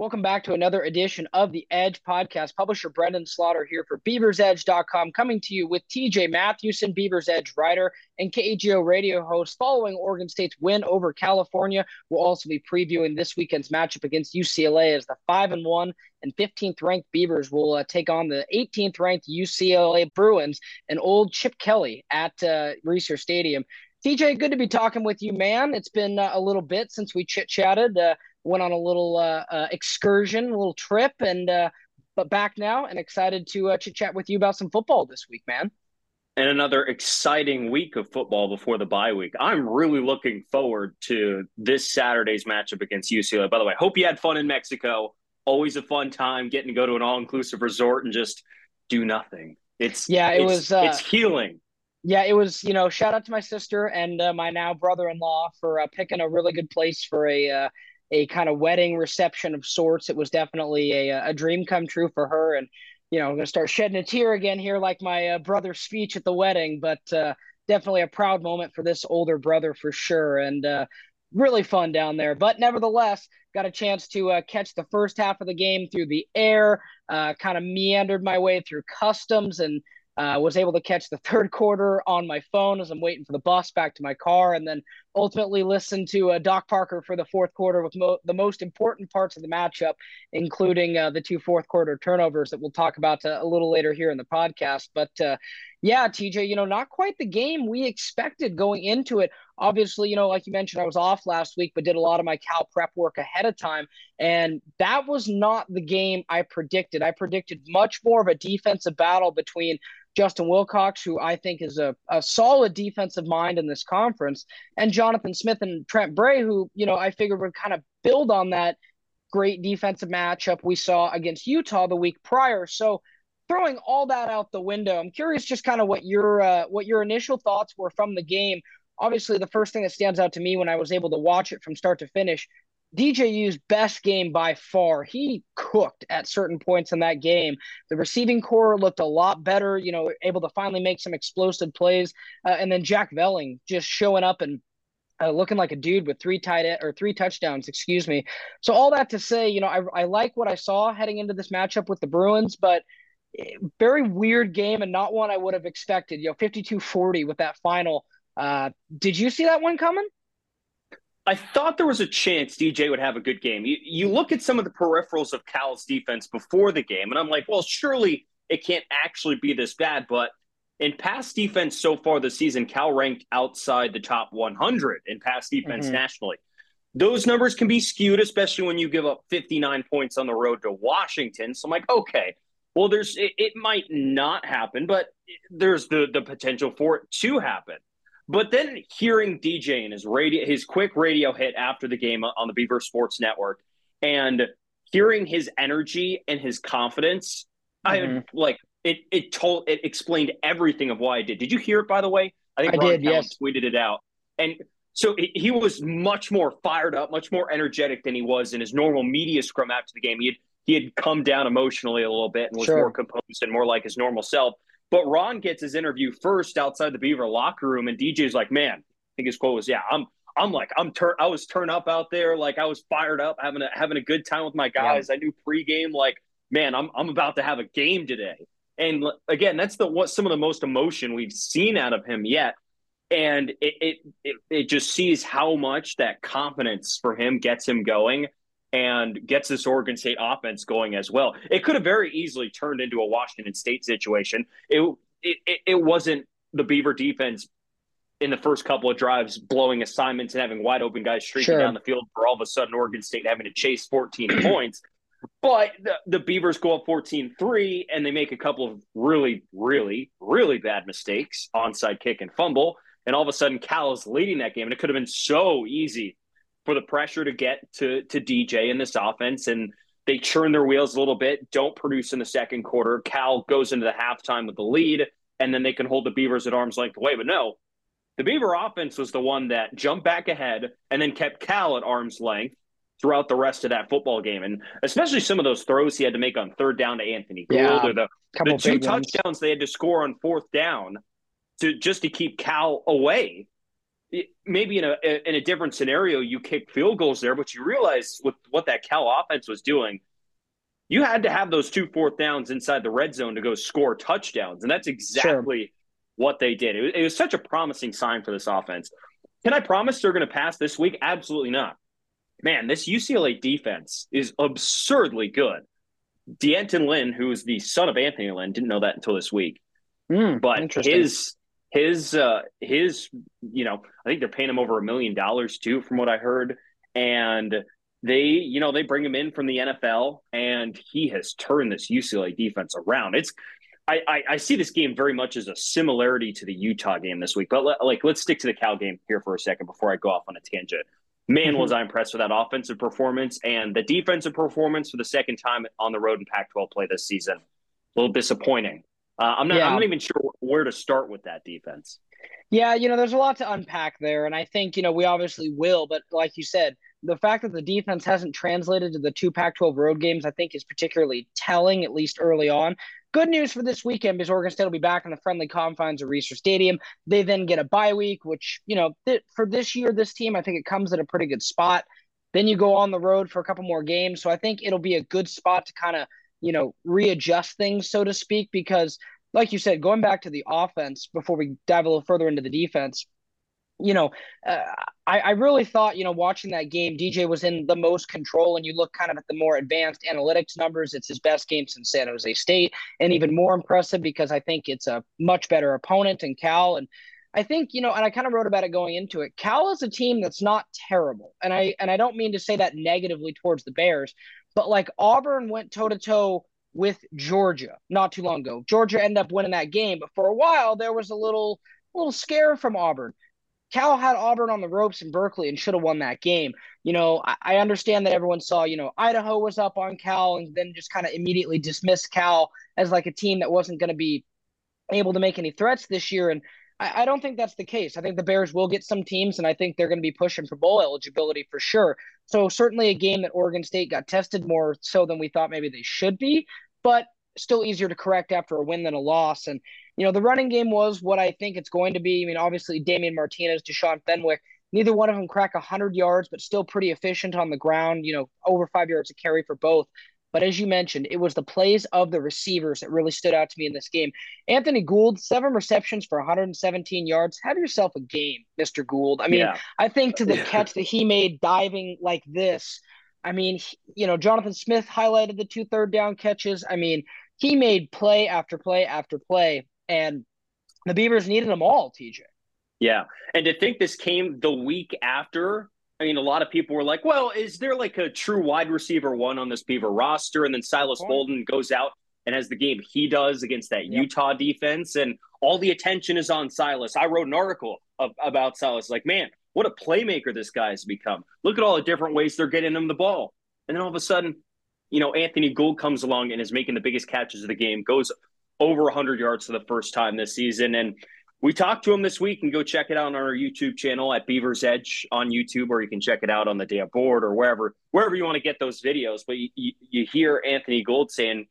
Welcome back to another edition of the Edge podcast. Publisher Brenden Slaughter here for BeaversEdge.com, coming to you with TJ Mathewson, Beavers Edge writer and KGO radio host. Following Oregon State's win over California, we'll also be previewing this weekend's matchup against UCLA as the 5 and 1 and 15th ranked Beavers will uh, take on the 18th ranked UCLA Bruins and old Chip Kelly at uh, Stadium. TJ, good to be talking with you, man. It's been uh, a little bit since we chit chatted. Uh, went on a little uh, uh, excursion, a little trip, and uh, but back now and excited to uh, chit chat with you about some football this week, man. And another exciting week of football before the bye week. I'm really looking forward to this Saturday's matchup against UCLA. By the way, hope you had fun in Mexico. Always a fun time getting to go to an all inclusive resort and just do nothing. It's yeah, it it's, was uh, it's healing. Yeah, it was. You know, shout out to my sister and uh, my now brother-in-law for uh, picking a really good place for a uh, a kind of wedding reception of sorts. It was definitely a, a dream come true for her. And, you know, I'm going to start shedding a tear again here, like my uh, brother's speech at the wedding, but uh, definitely a proud moment for this older brother for sure. And uh, really fun down there. But nevertheless, got a chance to uh, catch the first half of the game through the air, uh, kind of meandered my way through customs and uh, was able to catch the third quarter on my phone as I'm waiting for the bus back to my car, and then ultimately listen to uh, Doc Parker for the fourth quarter with mo- the most important parts of the matchup, including uh, the two fourth quarter turnovers that we'll talk about uh, a little later here in the podcast. But uh, yeah, TJ, you know, not quite the game we expected going into it. Obviously, you know, like you mentioned, I was off last week, but did a lot of my Cal prep work ahead of time. And that was not the game I predicted. I predicted much more of a defensive battle between Justin Wilcox, who I think is a, a solid defensive mind in this conference, and Jonathan Smith and Trent Bray, who, you know, I figured would kind of build on that great defensive matchup we saw against Utah the week prior. So throwing all that out the window, I'm curious just kind of what your uh, what your initial thoughts were from the game. Obviously, the first thing that stands out to me when I was able to watch it from start to finish DJU's best game by far. He cooked at certain points in that game. The receiving corps looked a lot better, you know, able to finally make some explosive plays. Uh, and then Jack Velling just showing up and uh, looking like a dude with three tight or three touchdowns, excuse me. So all that to say, you know, I, I like what I saw heading into this matchup with the Bruins, but eh, very weird game and not one I would have expected. You know, 52-40 with that final. Uh, did you see that one coming? I thought there was a chance DJ would have a good game. You, you look at some of the peripherals of Cal's defense before the game, and I'm like, well, surely it can't actually be this bad. But in pass defense so far this season, Cal ranked outside the top 100 in pass defense mm-hmm. nationally. Those numbers can be skewed, especially when you give up 59 points on the road to Washington. So I'm like, okay, well, there's it, it might not happen, but there's the the potential for it to happen. But then hearing DJ and his radio, his quick radio hit after the game on the Beaver Sports Network, and hearing his energy and his confidence, mm-hmm. I like it. It told it explained everything of why I did. Did you hear it? By the way, I think I Ron did. yes, tweeted it out, and so he was much more fired up, much more energetic than he was in his normal media scrum after the game. He had he had come down emotionally a little bit and was sure. more composed and more like his normal self. But Ron gets his interview first outside the Beaver locker room, and DJ's like, "Man, I think his quote was, yeah, I'm." I'm like I'm turn I was turned up out there like I was fired up having a having a good time with my guys. Yeah. I knew pregame like man I'm I'm about to have a game today. And again, that's the what some of the most emotion we've seen out of him yet. And it it it, it just sees how much that confidence for him gets him going and gets this Oregon State offense going as well. It could have very easily turned into a Washington State situation. It it, it wasn't the Beaver defense in the first couple of drives blowing assignments and having wide open guys streaking sure. down the field for all of a sudden Oregon State having to chase 14 points. But the, the Beavers go up 14 3 and they make a couple of really, really, really bad mistakes onside kick and fumble. And all of a sudden, Cal is leading that game. And it could have been so easy for the pressure to get to to DJ in this offense and they churn their wheels a little bit, don't produce in the second quarter. Cal goes into the halftime with the lead, and then they can hold the Beavers at arm's length away. But no, the Beaver offense was the one that jumped back ahead and then kept Cal at arm's length throughout the rest of that football game. And especially some of those throws he had to make on third down to Anthony Gould yeah, or the, the two touchdowns ones. they had to score on fourth down to just to keep Cal away maybe in a in a different scenario, you kick field goals there, but you realize with what that Cal offense was doing, you had to have those two fourth downs inside the red zone to go score touchdowns, and that's exactly sure. what they did. It was, it was such a promising sign for this offense. Can I promise they're going to pass this week? Absolutely not. Man, this UCLA defense is absurdly good. D'Anton Lynn, who is the son of Anthony Lynn, didn't know that until this week. Mm, but his his uh his you know i think they're paying him over a million dollars too from what i heard and they you know they bring him in from the nfl and he has turned this ucla defense around it's I, I, I see this game very much as a similarity to the Utah game this week, but let, like let's stick to the Cal game here for a second before I go off on a tangent. Man, mm-hmm. was I impressed with that offensive performance and the defensive performance for the second time on the road in Pac-12 play this season. A little disappointing. Uh, I'm not. Yeah. I'm not even sure where to start with that defense. Yeah, you know, there's a lot to unpack there, and I think you know we obviously will, but like you said, the fact that the defense hasn't translated to the two Pac-12 road games, I think, is particularly telling, at least early on. Good news for this weekend because Oregon State will be back in the friendly confines of Reser Stadium. They then get a bye week, which you know, th- for this year, this team, I think it comes at a pretty good spot. Then you go on the road for a couple more games, so I think it'll be a good spot to kind of you know, readjust things, so to speak, because like you said, going back to the offense before we dive a little further into the defense, you know, uh, I, I really thought, you know, watching that game, DJ was in the most control. And you look kind of at the more advanced analytics numbers, it's his best game since San Jose State, and even more impressive because I think it's a much better opponent in Cal. And I think, you know, and I kind of wrote about it going into it. Cal is a team that's not terrible. And I and I don't mean to say that negatively towards the Bears, but like Auburn went toe to toe with Georgia not too long ago. Georgia ended up winning that game, but for a while there was a little little scare from Auburn. Cal had Auburn on the ropes in Berkeley and should have won that game. You know, I, I, understand that everyone saw, you know, Idaho was up on Cal and then just kind of immediately dismissed Cal as like a team that wasn't going to be able to make any threats this year. And I, I don't think that's the case. I think the Bears will get some teams, and I think they're going to be pushing for bowl eligibility for sure. So certainly a game that Oregon State got tested more so than we thought maybe they should be, but still easier to correct after a win than a loss. And you know the running game was what I think it's going to be. I mean, obviously Damian Martinez, Deshaun Fenwick, neither one of them crack 100 yards, but still pretty efficient on the ground. You know, over five yards a carry for both. But as you mentioned, it was the plays of the receivers that really stood out to me in this game. Anthony Gould, seven receptions for 117 yards. Have yourself a game, Mr. Gould. I mean, yeah. I think to the catch that he made diving like this, I mean, you know, Jonathan Smith highlighted the two third down catches. I mean, he made play after play after play, and the Beavers needed them all, TJ. Yeah. And to think this came the week after I mean, a lot of people were like, well, is there like a true wide receiver one on this Beaver roster? And then Silas Bolden goes out and has the game he does against that yep. Utah defense. And all the attention is on Silas. I wrote an article of, about Silas, like, man, what a playmaker this guy has become. Look at all the different ways they're getting him the ball. And then all of a sudden, you know, Anthony Gould comes along and is making the biggest catches of the game, goes over 100 yards for the first time this season. And we talked to him this week and go check it out on our YouTube channel at Beaver's Edge on YouTube, or you can check it out on the day of board or wherever wherever you want to get those videos. But you, you, you hear Anthony Gould saying,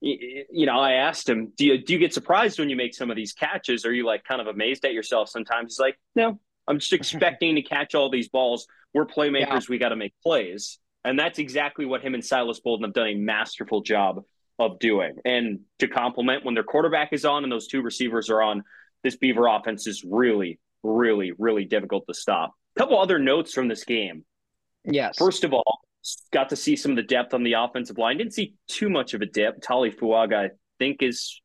you know, I asked him, do you do you get surprised when you make some of these catches? Are you like kind of amazed at yourself sometimes? He's like, no, I'm just expecting to catch all these balls. We're playmakers. Yeah. We got to make plays, and that's exactly what him and Silas Bolden have done a masterful job of doing. And to complement when their quarterback is on and those two receivers are on this Beaver offense is really, really, really difficult to stop. A couple other notes from this game. Yes. First of all, got to see some of the depth on the offensive line. Didn't see too much of a dip. Tali Fuaga, I think, is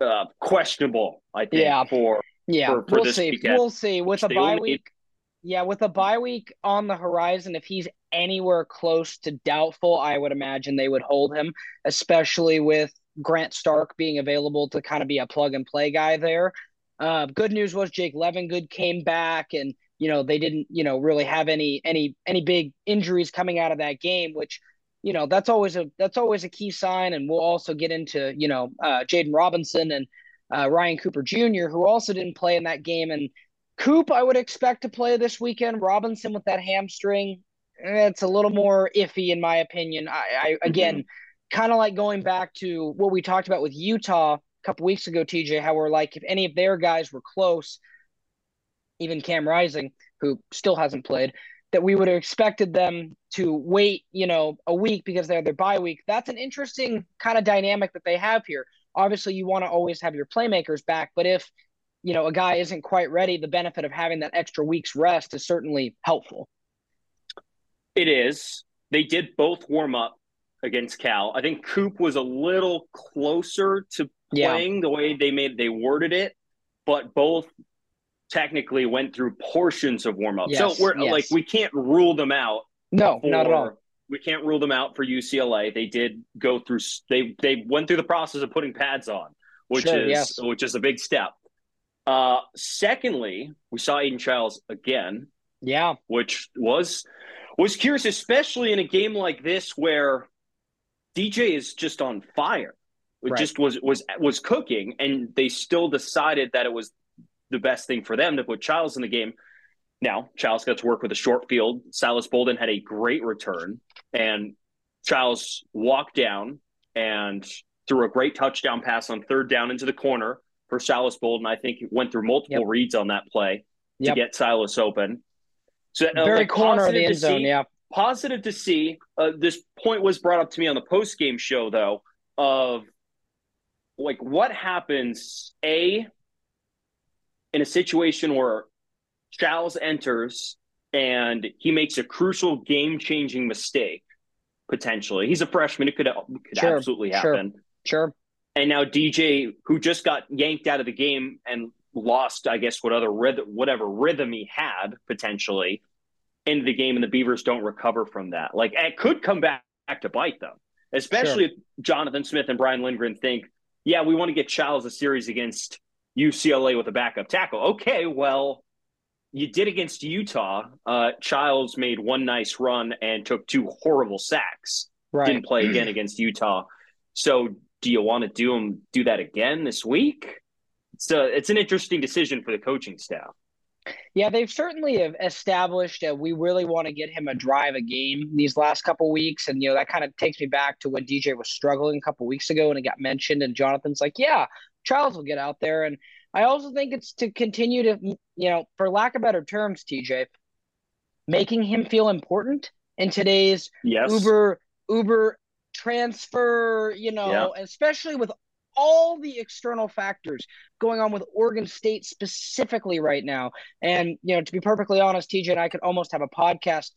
uh, questionable. I think yeah. for yeah. For, for we'll see. Weekend. We'll see with a bye week. Yeah, with a bye week on the horizon, if he's anywhere close to doubtful, I would imagine they would hold him, especially with Grant Stark being available to kind of be a plug and play guy there. Uh, good news was Jake Levengood came back, and you know they didn't you know really have any any any big injuries coming out of that game, which you know that's always a that's always a key sign. And we'll also get into you know uh, Jaden Robinson and uh, Ryan Cooper Jr., who also didn't play in that game. And Coop, I would expect to play this weekend. Robinson with that hamstring, it's a little more iffy in my opinion. I, I again, mm-hmm. kind of like going back to what we talked about with Utah couple weeks ago, TJ, how we're like, if any of their guys were close, even Cam Rising, who still hasn't played, that we would have expected them to wait, you know, a week because they're their bye week. That's an interesting kind of dynamic that they have here. Obviously, you want to always have your playmakers back, but if you know a guy isn't quite ready, the benefit of having that extra week's rest is certainly helpful. It is. They did both warm up against Cal. I think Coop was a little closer to playing yeah. the way they made they worded it, but both technically went through portions of warm up. Yes, so we're yes. like we can't rule them out. No, for, not at all. We can't rule them out for UCLA. They did go through they they went through the process of putting pads on, which sure, is yes. which is a big step. Uh secondly, we saw Aidan Chiles again. Yeah. Which was was curious, especially in a game like this where DJ is just on fire. It right. just was was was cooking, and they still decided that it was the best thing for them to put Chiles in the game. Now, Chiles got to work with a short field. Silas Bolden had a great return, and Chiles walked down and threw a great touchdown pass on third down into the corner for Silas Bolden. I think he went through multiple yep. reads on that play yep. to get Silas open. So uh, very like, corner of the end zone, see, yeah. Positive to see. Uh, this point was brought up to me on the post game show, though, of like what happens a in a situation where Chiles enters and he makes a crucial game changing mistake potentially. He's a freshman; it could could sure, absolutely happen. Sure. sure. And now DJ, who just got yanked out of the game and lost, I guess, what other rhythm, whatever rhythm he had potentially into the game, and the Beavers don't recover from that. Like it could come back, back to bite them, especially sure. if Jonathan Smith and Brian Lindgren think, yeah, we want to get Chiles a series against UCLA with a backup tackle. Okay, well, you did against Utah. Uh, Chiles made one nice run and took two horrible sacks. Right. Didn't play again against Utah. So, do you want to do him do that again this week? So, it's an interesting decision for the coaching staff. Yeah, they've certainly have established that we really want to get him a drive a game these last couple weeks, and you know that kind of takes me back to when DJ was struggling a couple weeks ago, and it got mentioned, and Jonathan's like, "Yeah, Charles will get out there," and I also think it's to continue to, you know, for lack of better terms, TJ, making him feel important in today's yes. Uber Uber transfer, you know, yeah. especially with all the external factors going on with Oregon State specifically right now. And, you know, to be perfectly honest, TJ and I could almost have a podcast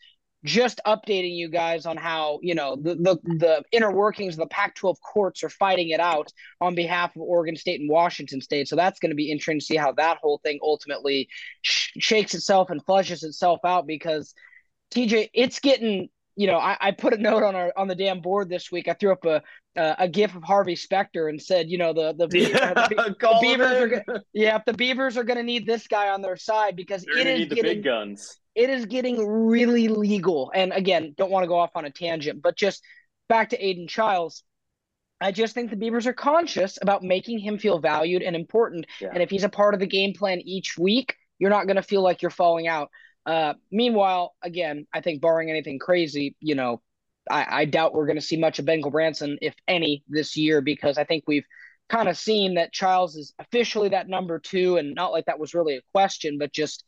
just updating you guys on how you know the, the the inner workings of the Pac-12 courts are fighting it out on behalf of Oregon State and Washington State. So that's going to be interesting to see how that whole thing ultimately sh- shakes itself and flushes itself out. Because TJ, it's getting you know I, I put a note on our on the damn board this week. I threw up a uh, a gif of Harvey Specter and said, you know, the the, yeah, the, the, Beavers are gonna, yeah, if the Beavers are going to need this guy on their side because They're it is getting, big guns it is getting really legal. And again, don't want to go off on a tangent, but just back to Aidan Chiles. I just think the Beavers are conscious about making him feel valued and important. Yeah. And if he's a part of the game plan each week, you're not going to feel like you're falling out. Uh, meanwhile, again, I think barring anything crazy, you know, I, I doubt we're going to see much of Ben Gulbranson, if any, this year because I think we've kind of seen that Chiles is officially that number two, and not like that was really a question, but just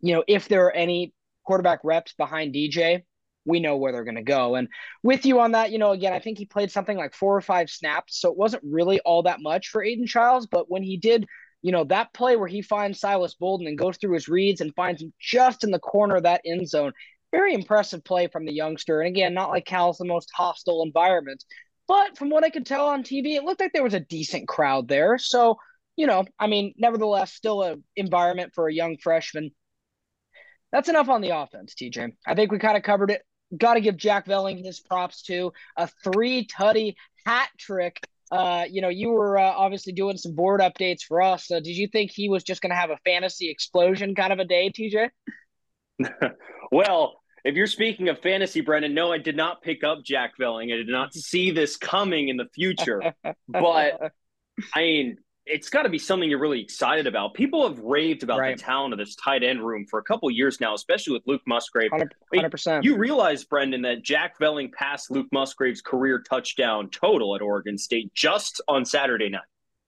you know, if there are any quarterback reps behind DJ, we know where they're going to go. And with you on that, you know, again, I think he played something like four or five snaps. So it wasn't really all that much for Aidan Chiles. But when he did, you know, that play where he finds Silas Bolden and goes through his reads and finds him just in the corner of that end zone, very impressive play from the youngster. And again, not like Cal's the most hostile environment. But from what I could tell on TV, it looked like there was a decent crowd there. So, you know, I mean, nevertheless, still an environment for a young freshman that's enough on the offense, TJ. I think we kind of covered it. Got to give Jack Velling his props too. A three tutty hat trick. Uh, you know, you were uh, obviously doing some board updates for us. Uh, did you think he was just going to have a fantasy explosion kind of a day, TJ? well, if you're speaking of fantasy, Brenden, no, I did not pick up Jack Velling. I did not see this coming in the future. but I mean, it's got to be something you're really excited about. People have raved about right. the talent of this tight end room for a couple years now, especially with Luke Musgrave. 100%. percent you realize, Brenden, that Jack Velling passed Luke Musgrave's career touchdown total at Oregon State just on Saturday night.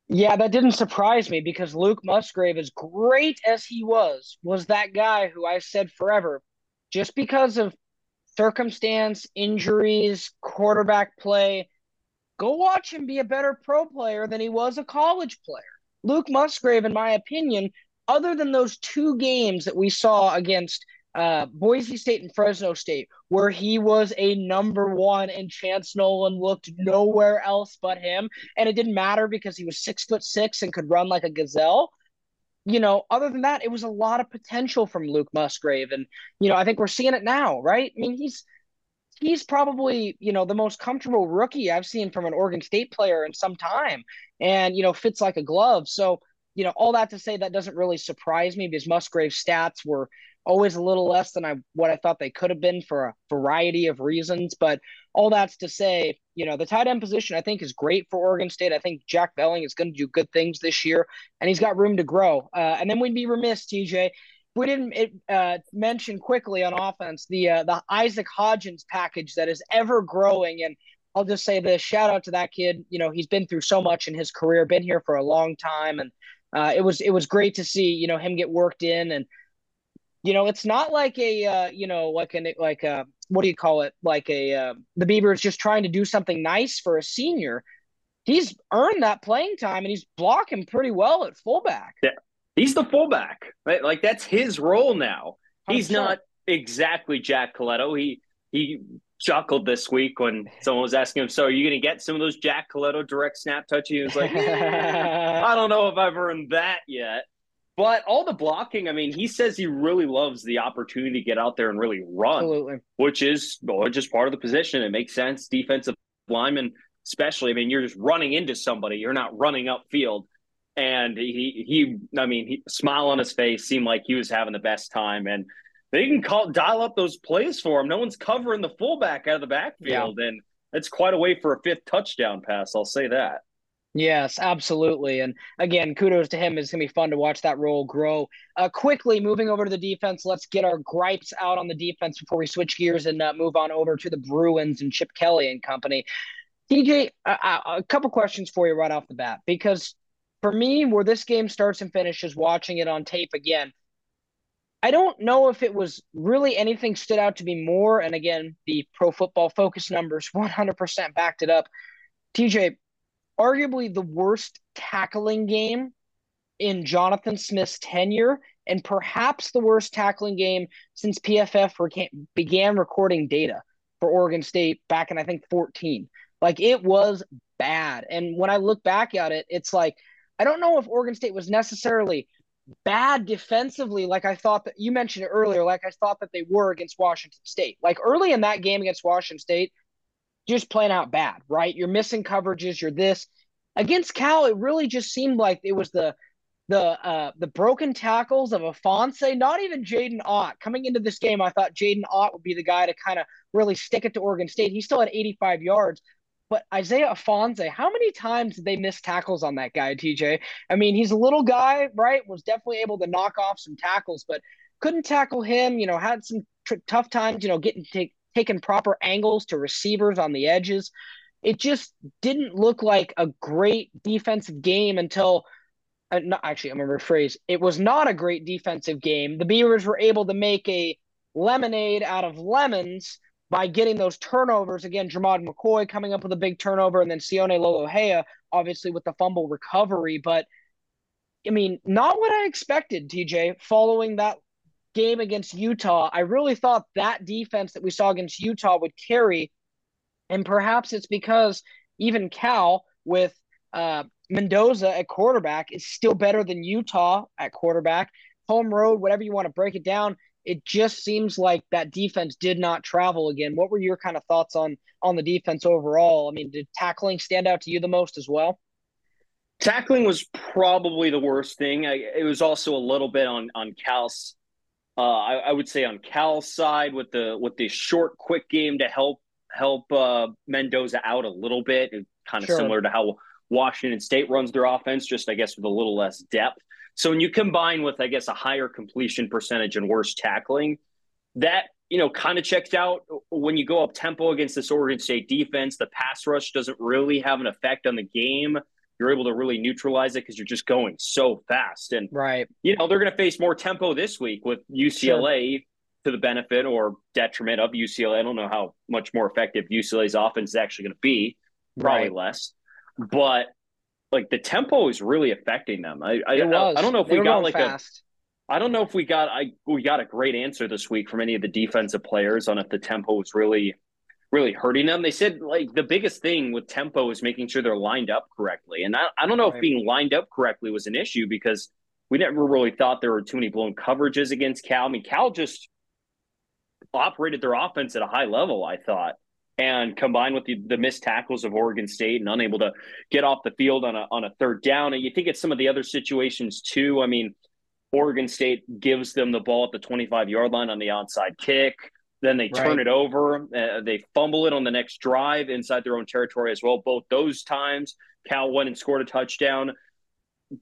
Yeah, that didn't surprise me because Luke Musgrave, as great as he was, was that guy who I said forever, just because of circumstance, injuries, quarterback play, go watch him be a better pro player than he was a college player. Luke Musgrave, in my opinion, other than those two games that we saw against uh, Boise State and Fresno State, where he was a number one and Chance Nolan looked nowhere else but him. And it didn't matter because he was six foot six and could run like a gazelle. You know, other than that, it was a lot of potential from Luke Musgrave. And, you know, I think we're seeing it now, right? I mean, he's he's probably, you know, the most comfortable rookie I've seen from an Oregon State player in some time. And, you know, fits like a glove. So, you know, all that to say that doesn't really surprise me because Musgrave's stats were always a little less than I what I thought they could have been for a variety of reasons. But all that's to say, you know, the tight end position I think is great for Oregon State. I think Jack Velling is going to do good things this year, and he's got room to grow. Uh, and then we'd be remiss, TJ. We didn't uh, mention quickly on offense the uh, the Isaac Hodgins package that is ever growing, and I'll just say this: shout out to that kid. You know, he's been through so much in his career, been here for a long time, and uh, it was it was great to see you know him get worked in and you know, it's not like a uh, you know like an like a what do you call it like a uh, the Beaver is just trying to do something nice for a senior. He's earned that playing time and he's blocking pretty well at fullback. Yeah, he's the fullback. Right? Like that's his role now. He's 100%. not exactly Jack Colletto. He he chuckled this week when someone was asking him, "So are you going to get some of those Jack Colletto direct snap touches?" He was like, hmm, "I don't know if I've earned that yet." But all the blocking, I mean, he says he really loves the opportunity to get out there and really run, Absolutely. which is which is part of the position. It makes sense. Defensive lineman, especially. I mean, you're just running into somebody. You're not running upfield. And he he, I mean, he smile on his face seemed like he was having the best time. And they can call dial up those plays for him. No one's covering the fullback out of the backfield, yeah. and it's quite a way for a fifth touchdown pass. I'll say that. Yes, absolutely. And again, kudos to him. It's going to be fun to watch that role grow. Uh, quickly moving over to the defense, let's get our gripes out on the defense before we switch gears and uh, move on over to the Bruins and Chip Kelly and company. DJ, uh, a couple questions for you right off the bat, because for me, where this game starts and finishes, watching it on tape again, I don't know if it was really anything stood out to me more. And again, the pro football focus numbers 100% backed it up. TJ, arguably the worst tackling game in Jonathan Smith's tenure, and perhaps the worst tackling game since PFF began recording data for Oregon State back in, I think, 14. Like it was bad. And when I look back at it, it's like, I don't know if Oregon State was necessarily bad defensively, like I thought that you mentioned it earlier, like I thought that they were against Washington State. Like early in that game against Washington State, just playing out bad, right? You're missing coverages. You're this against Cal. It really just seemed like it was the the uh, the broken tackles of Ifanse, not even Jaydn Ott. Coming into this game, I thought Jaydn Ott would be the guy to kind of really stick it to Oregon State. He still had 85 yards, but Isaiah Ifanse, how many times did they miss tackles on that guy, TJ? I mean, he's a little guy, right? Was definitely able to knock off some tackles, but couldn't tackle him. You know, had some tr- tough times. You know, getting take, taking proper angles to receivers on the edges. It just didn't look like a great defensive game until. Uh, not, actually, I'm gonna rephrase. It was not a great defensive game. The Beavers were able to make a lemonade out of lemons by getting those turnovers. Again, Jermod McCoy coming up with a big turnover, and then Sione Lolohea, obviously with the fumble recovery. But I mean, not what I expected, TJ, following that game against Utah. I really thought that defense that we saw against Utah would carry. And perhaps it's because even Cal with uh, Mendoza at quarterback is still better than Utah at quarterback. Home road, whatever you want to break it down, it just seems like that defense did not travel again. What were your kind of thoughts on on the defense overall? I mean, did tackling stand out to you the most as well? Tackling was probably the worst thing. I, it was also a little bit on on Cal's uh, I, I, would say on Cal's side with the with the short, quick game to help help uh, Mendoza out a little bit, kind of sure. similar to how Washington State runs their offense, just I guess with a little less depth. So when you combine with I guess a higher completion percentage and worse tackling, that you know kind of checked out when you go up tempo against this Oregon State defense. The pass rush doesn't really have an effect on the game. you're able to really neutralize it because you're just going so fast. And right, you know, they're going to face more tempo this week with UCLA sure. to the benefit or detriment of UCLA. I don't know how much more effective UCLA's offense is actually going to be. Probably right. less, but like the tempo is really affecting them. I I, I, I don't know if they we got like fast. a I don't know if we got I we got a great answer this week from any of the defensive players on if the tempo was really really hurting them. They said like the biggest thing with tempo is making sure they're lined up correctly. And I, I don't know right. if being lined up correctly was an issue because we never really thought there were too many blown coverages against Cal. I mean, Cal just operated their offense at a high level, I thought. And combined with the, the missed tackles of Oregon State and unable to get off the field on a on a third down. And you think it's some of the other situations too. I mean, Oregon State gives them the ball at the 25 yard line on the onside kick. Then they turn right. it over. Uh, they fumble it on the next drive inside their own territory as well. Both those times, Cal went and scored a touchdown.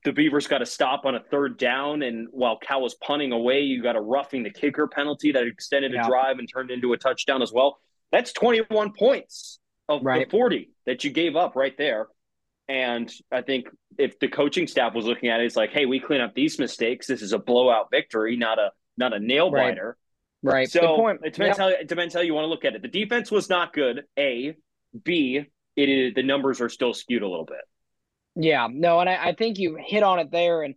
The Beavers got to stop on a third down, and while Cal was punting away, you got a roughing the kicker penalty that extended yeah. a drive and turned into a touchdown as well. That's 21 points of right. the 40 that you gave up right there. And I think if the coaching staff was looking at it, it's like, hey, we clean up these mistakes. This is a blowout victory, not a not a nail biter. Right. Right. So point. it depends yep. how it depends how you want to look at it. The defense was not good. A, B, it is the numbers are still skewed a little bit. Yeah, no, and I, I think you hit on it there. And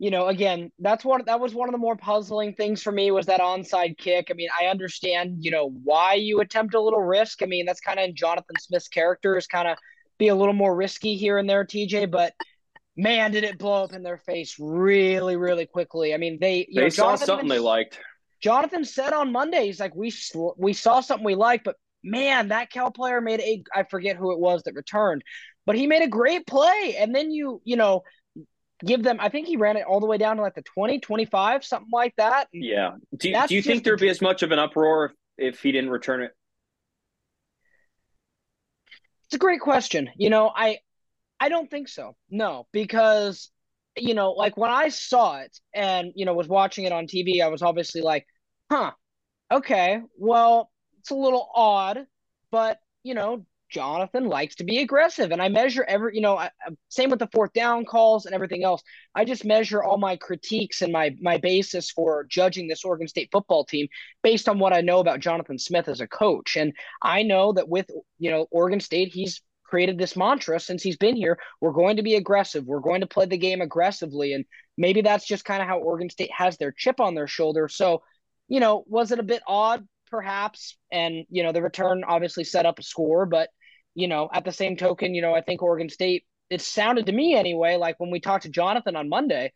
you know, again, that's one that was one of the more puzzling things for me was that onside kick. I mean, I understand, you know, why you attempt a little risk. I mean, that's kind of in Jonathan Smith's character is kind of be a little more risky here and there, TJ, but man, did it blow up in their face really, really quickly. I mean, they you they know, saw something they liked. Jonathan said on Monday, he's like, we we saw something we liked, but man, that Cal player made a I forget who it was that returned, but he made a great play. And then you you know give them I think he ran it all the way down to like the 20, 25, something like that. Yeah. Do, you, do you think there'd be as much of an uproar if, if he didn't return it? It's a great question. You know, I I don't think so. No, because you know, like when I saw it and, you know, was watching it on TV, I was obviously like, huh, okay, well, it's a little odd, but, you know, Jonathan likes to be aggressive. And I measure every, you know, I, same with the fourth down calls and everything else. I just measure all my critiques and my my basis for judging this Oregon State football team based on what I know about Jonathan Smith as a coach. And I know that with, you know, Oregon State, he's created this mantra since he's been here. We're going to be aggressive. We're going to play the game aggressively. And maybe that's just kind of how Oregon State has their chip on their shoulder. So, you know, was it a bit odd, perhaps? And, you know, the return obviously set up a score. But, you know, at the same token, you know, I think Oregon State, it sounded to me anyway, like when we talked to Jonathan on Monday,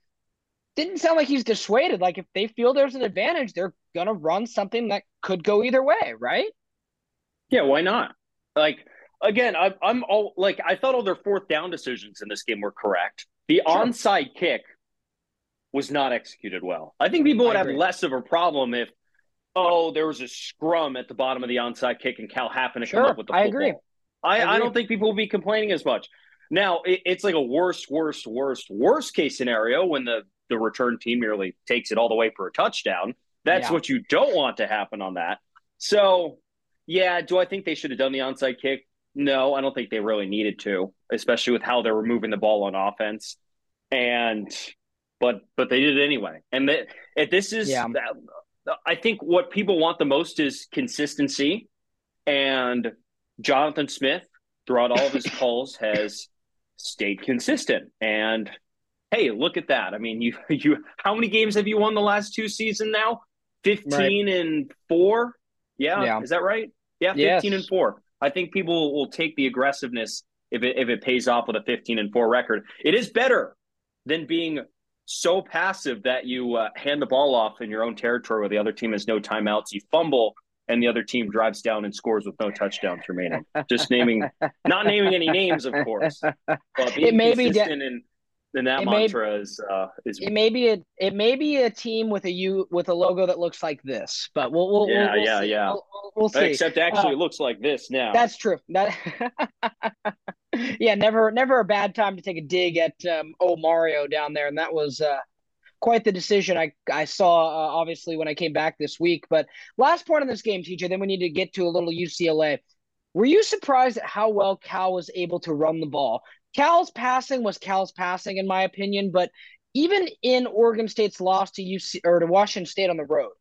didn't sound like he's dissuaded. Like if they feel there's an advantage, they're going to run something that could go either way, right? Yeah, why not? Like, again, I, am all like I thought all their fourth down decisions in this game were correct. The sure. onside kick was not executed well. I think people would have less of a problem if, oh, there was a scrum at the bottom of the onside kick and Cal happened to sure. come up with the football. I agree. I, I. I don't think people will be complaining as much. Now it, it's like a worst, worst, worst, worst case scenario when the the return team merely takes it all the way for a touchdown. That's yeah. what you don't want to happen on that. So, yeah, do I think they should have done the onside kick? No, I don't think they really needed to, especially with how they were moving the ball on offense. And but but they did it anyway. And that this is yeah. I think what people want the most is consistency. And Jonathan Smith, throughout all of his calls, has stayed consistent. And hey, look at that. I mean, you you how many games have you won the last two seasons now? 15 right. and 4? Yeah, yeah, is that right? Yeah, 15 yes. and 4. I think people will take the aggressiveness if it if it pays off with a 15 and 4 record. It is better than being so passive that you uh, hand the ball off in your own territory where the other team has no timeouts. You fumble and the other team drives down and scores with no touchdowns remaining. Just naming, not naming any names, of course, but being it may consistent be de- then that it mantra may, is uh, is it may be a it may be a team with a U with a logo that looks like this, but we'll we'll yeah we'll, yeah see. yeah we'll, we'll, see. Except actually, uh, it looks like this now. That's true. That yeah, never never a bad time to take a dig at um, old Mario down there, and that was uh, quite the decision I I saw uh, obviously when I came back this week. But last point in this game, TJ, then we need to get to a little UCLA. Were you surprised at how well Cal was able to run the ball? Cal's passing was Cal's passing, in my opinion. But even in Oregon State's loss to UC or to Washington State on the road,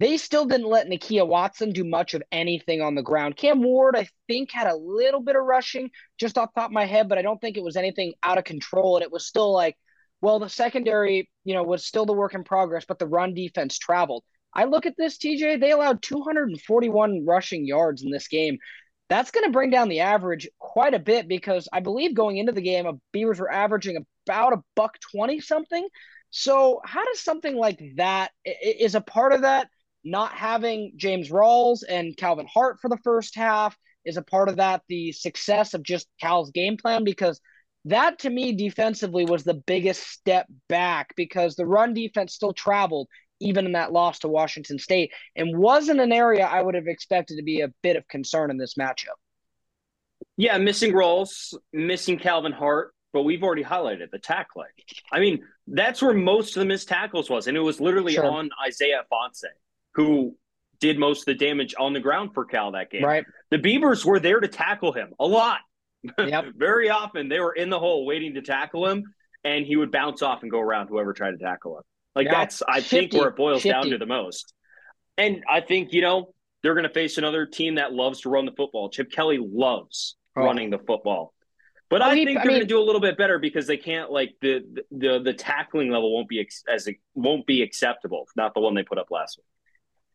they still didn't let Nakia Watson do much of anything on the ground. Cam Ward, I think, had a little bit of rushing just off top of my head, but I don't think it was anything out of control. And it was still like, well, the secondary, you know, was still the work in progress, but the run defense traveled. I look at this, TJ, they allowed 241 rushing yards in this game. That's going to bring down the average quite a bit because I believe going into the game, of Beavers were averaging about a buck 20 something. So, how does something like that is a part of that? not having James Rawls and Calvin Hart for the first half is a part of that. The success of just Cal's game plan, because that to me defensively was the biggest step back because the run defense still traveled even in that loss to Washington State and wasn't an area I would have expected to be a bit of concern in this matchup. Yeah, missing Rawls, missing Calvin Hart, but we've already highlighted the tackling. I mean, that's where most of the missed tackles was, and it was literally sure. on Isaiah Ifanse who did most of the damage on the ground for Cal that game. Right. The Beavers were there to tackle him a lot. Yep. Very often they were in the hole waiting to tackle him, and he would bounce off and go around whoever tried to tackle him. Like yeah. that's I think where it boils down to the most. And I think, you know, they're gonna face another team that loves to run the football. Chip Kelly loves oh. running the football. But I he, think they're going to do a little bit better because they can't like the the the tackling level won't be ex- as it won't be acceptable. Not the one they put up last week.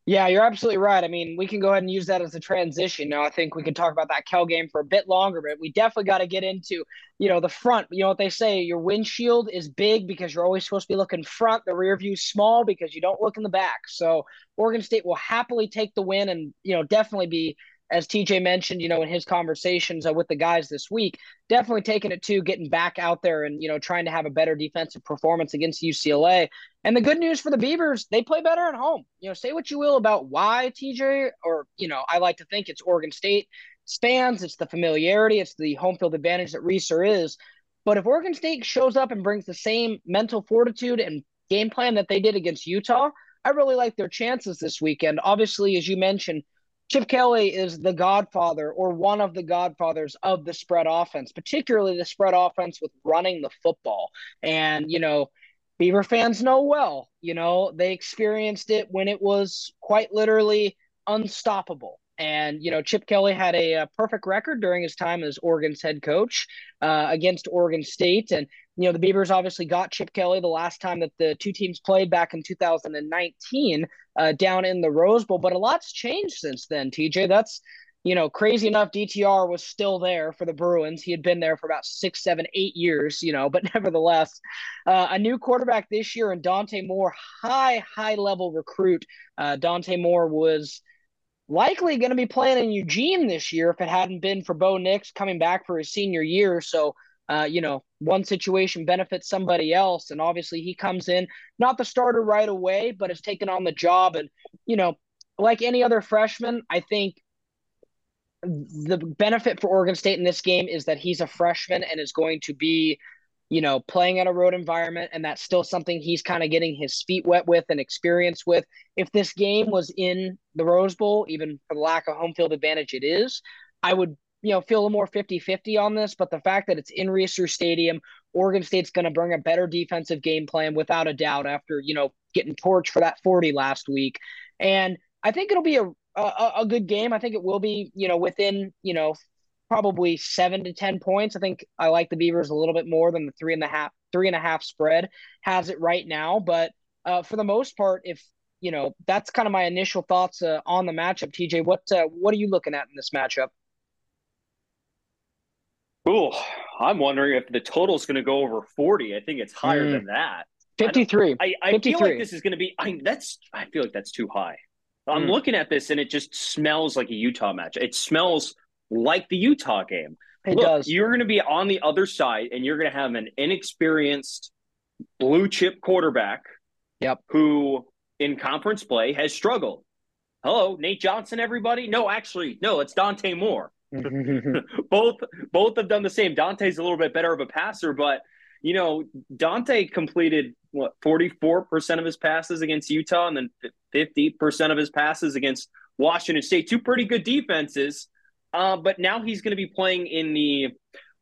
Yeah, you're absolutely right. I mean, we can go ahead and use that as a transition. Now, I think we could talk about that Cal game for a bit longer, but we definitely got to get into, you know, the front. You know what they say, your windshield is big because you're always supposed to be looking front. The rear view small because you don't look in the back. So Oregon State will happily take the win and, you know, definitely be as TJ mentioned, you know, in his conversations uh, with the guys this week, definitely taking it to getting back out there and, you know, trying to have a better defensive performance against UCLA. And the good news for the Beavers, they play better at home. You know, say what you will about why TJ, or, you know, I like to think it's Oregon State spans, it's the familiarity, it's the home field advantage that Reser is. But if Oregon State shows up and brings the same mental fortitude and game plan that they did against Utah, I really like their chances this weekend. Obviously, as you mentioned, Chip Kelly is the godfather or one of the godfathers of the spread offense, particularly the spread offense with running the football. And, you know, Beaver fans know well, you know, they experienced it when it was quite literally unstoppable. And, you know, Chip Kelly had a, a perfect record during his time as Oregon's head coach uh, against Oregon State. And, you know, the Beavers obviously got Chip Kelly the last time that the two teams played back in 2019 uh, down in the Rose Bowl. But a lot's changed since then, TJ. That's, you know, crazy enough, DTR was still there for the Bruins. He had been there for about six, seven, eight years, you know, but nevertheless, uh, a new quarterback this year and Dante Moore, high, high level recruit. Uh, Dante Moore was likely going to be playing in Eugene this year if it hadn't been for Bo Nix coming back for his senior year. So, uh, you know, one situation benefits somebody else. And obviously he comes in, not the starter right away, but has taken on the job. And, you know, like any other freshman, I think the benefit for Oregon State in this game is that he's a freshman and is going to be you know, playing in a road environment, and that's still something he's kind of getting his feet wet with and experience with. If this game was in the Rose Bowl, even for the lack of home field advantage it is, I would, you know, feel a more 50 50 on this. But the fact that it's in Reser Stadium, Oregon State's going to bring a better defensive game plan without a doubt after, you know, getting torched for that 40 last week. And I think it'll be a, a, a good game. I think it will be, you know, within, you know, probably seven to ten points. I think I like the Beavers a little bit more than the three and a half three and a half spread has it right now. But uh, for the most part, if you know, that's kind of my initial thoughts uh, on the matchup. TJ, what uh, what are you looking at in this matchup? Cool. I'm wondering if the total is going to go over 40. I think it's higher mm. than that. 53. I, I, I feel like this is going to be. I that's. I feel like that's too high. I'm mm. looking at this and it just smells like a Utah match. It smells like the Utah game. It Look, does. You're going to be on the other side, and you're going to have an inexperienced blue chip quarterback. Yep. Who in conference play has struggled. Hello, Nate Johnson. Everybody? No, actually, no. It's Dante Moore. both both have done the same. Dante's a little bit better of a passer, but you know Dante completed what forty four percent of his passes against Utah, and then fifty percent of his passes against Washington State. Two pretty good defenses. Uh, but now he's going to be playing in the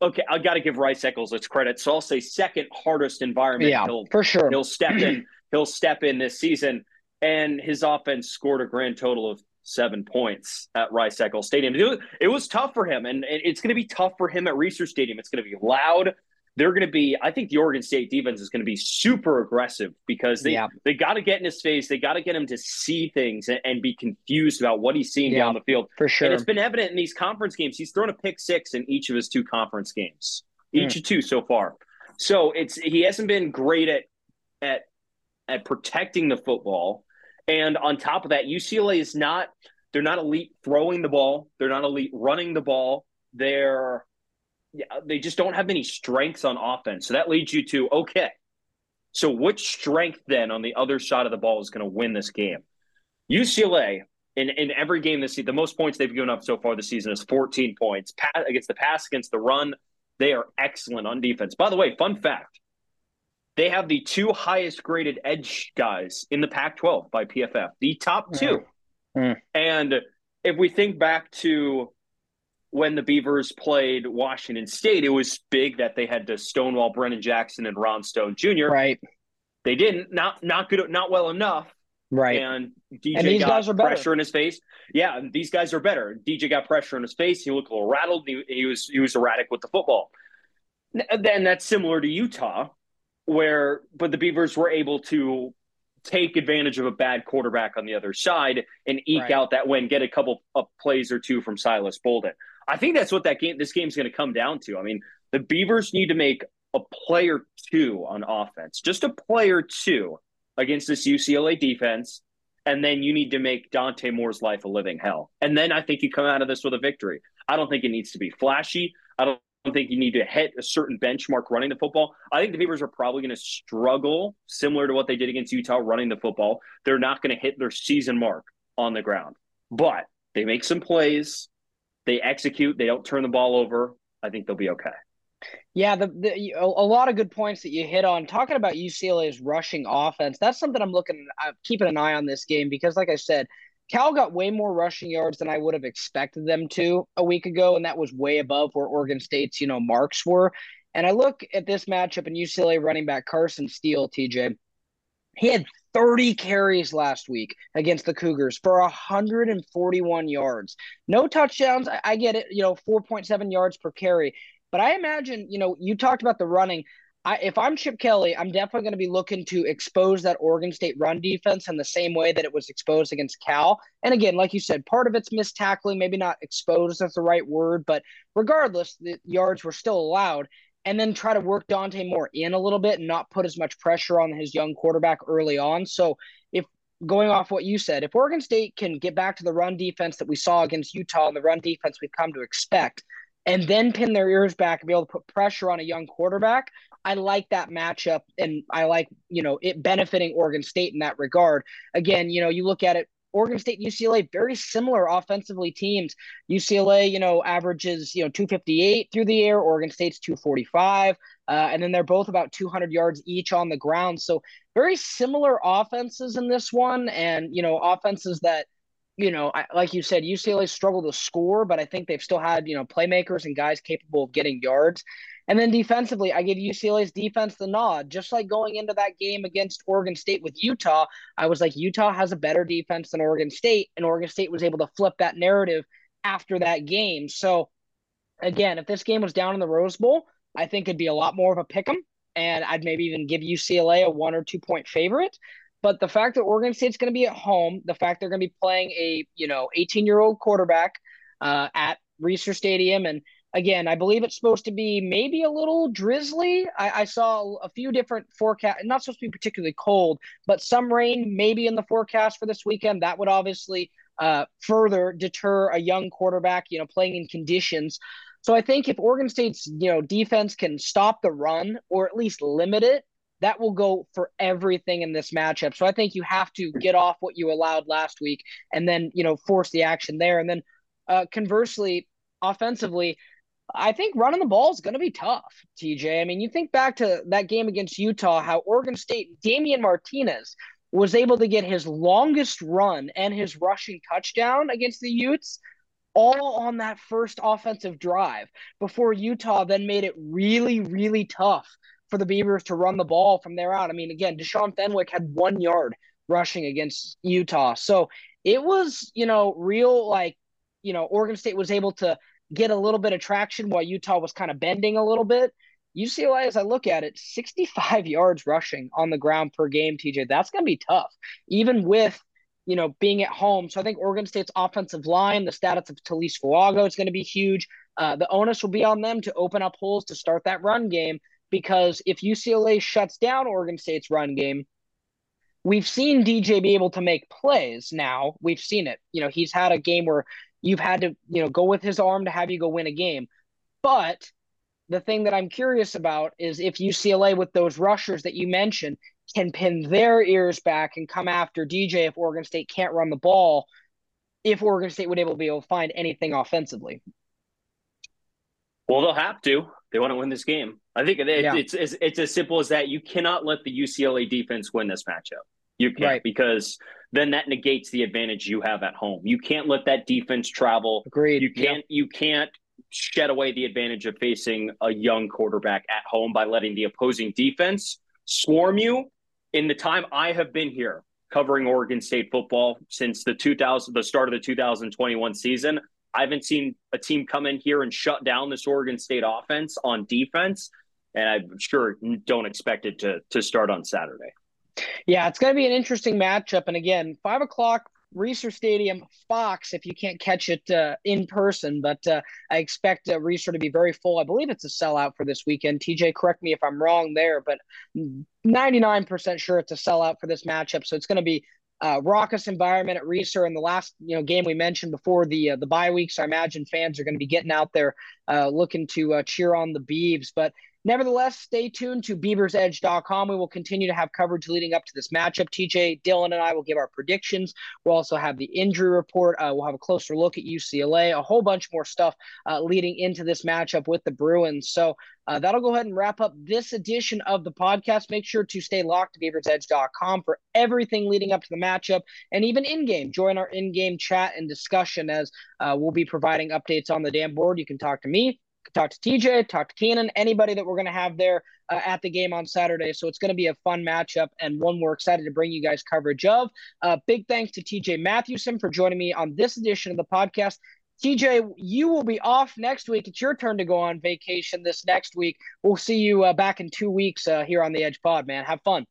okay, I got to give Rice Eccles its credit. So I'll say second hardest environment. Yeah, he'll, for sure. He'll step in. he'll step in this season, and his offense scored a grand total of seven points at Rice Eccles Stadium. It was, it was tough for him, and it's going to be tough for him at Reser Stadium. It's going to be loud. They're going to be. I think the Oregon State defense is going to be super aggressive because they yeah. they got to get in his face. They got to get him to see things and, and, be confused about what he's seeing yeah, down the field. For sure, and it's been evident in these conference games. He's thrown a pick six in each of his two conference games, each mm. of two so far. So it's he hasn't been great at at at protecting the football. And on top of that, UCLA is not they're not elite throwing the ball. They're not elite running the ball. They're they just don't have any strengths on offense. So that leads you to okay. So which strength then on the other side of the ball is going to win this game? UCLA in, in every game this season, the most points they've given up so far this season is 14 points. Against the pass, against the run, they are excellent on defense. By the way, fun fact they have the two highest graded edge guys in the Pac 12 by PFF, the top two. Mm. And if we think back to when the Beavers played Washington State, it was big that they had to stonewall Brennan Jackson and Ron Stone Jr. Right. They didn't. Not not good. Not well enough. Right. And DJ and got pressure better. in his face. Yeah, these guys are better. DJ got pressure in his face. He looked a little rattled. He, he was he was erratic with the football. Then that's similar to Utah, where but the Beavers were able to take advantage of a bad quarterback on the other side and eke right. out that win, get a couple of plays or two from Silas Bolden. I think that's what that game this game's going to come down to. I mean, the Beavers need to make a player two on offense, just a player two against this UCLA defense, and then you need to make Dante Moore's life a living hell. And then I think you come out of this with a victory. I don't think it needs to be flashy. I don't think you need to hit a certain benchmark running the football. I think the Beavers are probably going to struggle, similar to what they did against Utah running the football. They're not going to hit their season mark on the ground, but they make some plays. They execute. They don't turn the ball over. I think they'll be okay. Yeah, the, the a lot of good points that you hit on. Talking about UCLA's rushing offense, that's something I'm looking, I'm keeping an eye on this game because, like I said, Cal got way more rushing yards than I would have expected them to a week ago, and that was way above where Oregon State's you know marks were. And I look at this matchup and UCLA running back Carson Steele, TJ. He had 30 carries last week against the Cougars for 141 yards. No touchdowns. I, I get it, you know, 4.7 yards per carry. But I imagine, you know, you talked about the running. I, if I'm Chip Kelly, I'm definitely going to be looking to expose that Oregon State run defense in the same way that it was exposed against Cal. And again, like you said, part of it's missed tackling, maybe not exposed, that's the right word, but regardless, the yards were still allowed. And then try to work Dante Moore in a little bit and not put as much pressure on his young quarterback early on. So if going off what you said, if Oregon State can get back to the run defense that we saw against Utah and the run defense we've come to expect, and then pin their ears back and be able to put pressure on a young quarterback, I like that matchup and I like, you know, it benefiting Oregon State in that regard. Again, you know, you look at it, Oregon State UCLA, very similar offensively teams. UCLA, you know, averages, you know, 258 through the air, Oregon State's 245. Uh, and then they're both about 200 yards each on the ground. So very similar offenses in this one. And, you know, offenses that, you know, I, like you said, UCLA struggled to score, but I think they've still had, you know, playmakers and guys capable of getting yards. And then defensively, I give UCLA's defense the nod. Just like going into that game against Oregon State with Utah, I was like, Utah has a better defense than Oregon State, and Oregon State was able to flip that narrative after that game. So, again, if this game was down in the Rose Bowl, I think it'd be a lot more of a pick 'em, and I'd maybe even give UCLA a one or two point favorite. But the fact that Oregon State's going to be at home, the fact they're going to be playing a you know 18 year old quarterback uh, at Reser Stadium, and again, I believe it's supposed to be maybe a little drizzly. I, I saw a few different forecasts, not supposed to be particularly cold, but some rain maybe in the forecast for this weekend. That would obviously uh, further deter a young quarterback, you know, playing in conditions. So I think if Oregon State's, you know, defense can stop the run or at least limit it, that will go for everything in this matchup. So I think you have to get off what you allowed last week and then, you know, force the action there. And then uh, conversely, offensively, I think running the ball is going to be tough, TJ. I mean, you think back to that game against Utah, how Oregon State, Damien Martinez was able to get his longest run and his rushing touchdown against the Utes all on that first offensive drive before Utah then made it really, really tough for the Beavers to run the ball from there out. I mean, again, Deshaun Fenwick had one yard rushing against Utah. So it was, you know, real like, you know, Oregon State was able to get a little bit of traction while Utah was kind of bending a little bit. UCLA, as I look at it, 65 yards rushing on the ground per game, TJ. That's going to be tough, even with you know being at home. So I think Oregon State's offensive line, the status of Taliese Fuaga is going to be huge. Uh, the onus will be on them to open up holes to start that run game because if UCLA shuts down Oregon State's run game, we've seen DJ be able to make plays. Now we've seen it. You know he's had a game where you've had to you know go with his arm to have you go win a game, but the thing that I'm curious about is if UCLA with those rushers that you mentioned can pin their ears back and come after DJ if Oregon State can't run the ball, if Oregon State would able to be able to find anything offensively. Well, they'll have to. They want to win this game. I think it, yeah. it's, it's it's as simple as that. You cannot let the UCLA defense win this matchup. You can't right. because then that negates the advantage you have at home. You can't let that defense travel. Agreed. You can't. Yep. You can't shed away the advantage of facing a young quarterback at home by letting the opposing defense swarm you. In the time I have been here covering Oregon State football since the 2000 the start of the 2021 season, I haven't seen a team come in here and shut down this Oregon State offense on defense, and I'm sure don't expect it to to start on Saturday. Yeah, it's going to be an interesting matchup. And again, five o'clock Reser Stadium, Fox, if you can't catch it uh, in person. But uh, I expect uh, Reser to be very full. I believe it's a sellout for this weekend. TJ, correct me if I'm wrong there, but 99% sure it's a sellout for this matchup. So it's going to be uh, raucous environment at Reser. And the last you know game we mentioned before the uh, the bye week, so I imagine fans are going to be getting out there uh, looking to uh, cheer on the Beavs. But Nevertheless, stay tuned to beaversedge.com. We will continue to have coverage leading up to this matchup. TJ, Dylan, and I will give our predictions. We'll also have the injury report. Uh, we'll have a closer look at UCLA, a whole bunch more stuff uh, leading into this matchup with the Bruins. So uh, that'll go ahead and wrap up this edition of the podcast. Make sure to stay locked to beaversedge.com for everything leading up to the matchup and even in game. Join our in game chat and discussion as uh, we'll be providing updates on the damn board. You can talk to me talk to TJ, talk to Keenan, anybody that we're going to have there uh, at the game on Saturday. So it's going to be a fun matchup and one we're excited to bring you guys coverage of. Uh, big thanks to TJ Mathewson for joining me on this edition of the podcast. TJ, you will be off next week. It's your turn to go on vacation this next week. We'll see you uh, back in two weeks uh, here on the Edge Pod, man. Have fun.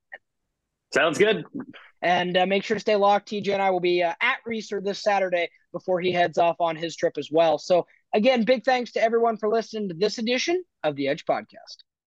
Sounds good. And uh, make sure to stay locked. TJ and I will be uh, at Reser this Saturday before he heads off on his trip as well. So Again, big thanks to everyone for listening to this edition of the Edge Podcast.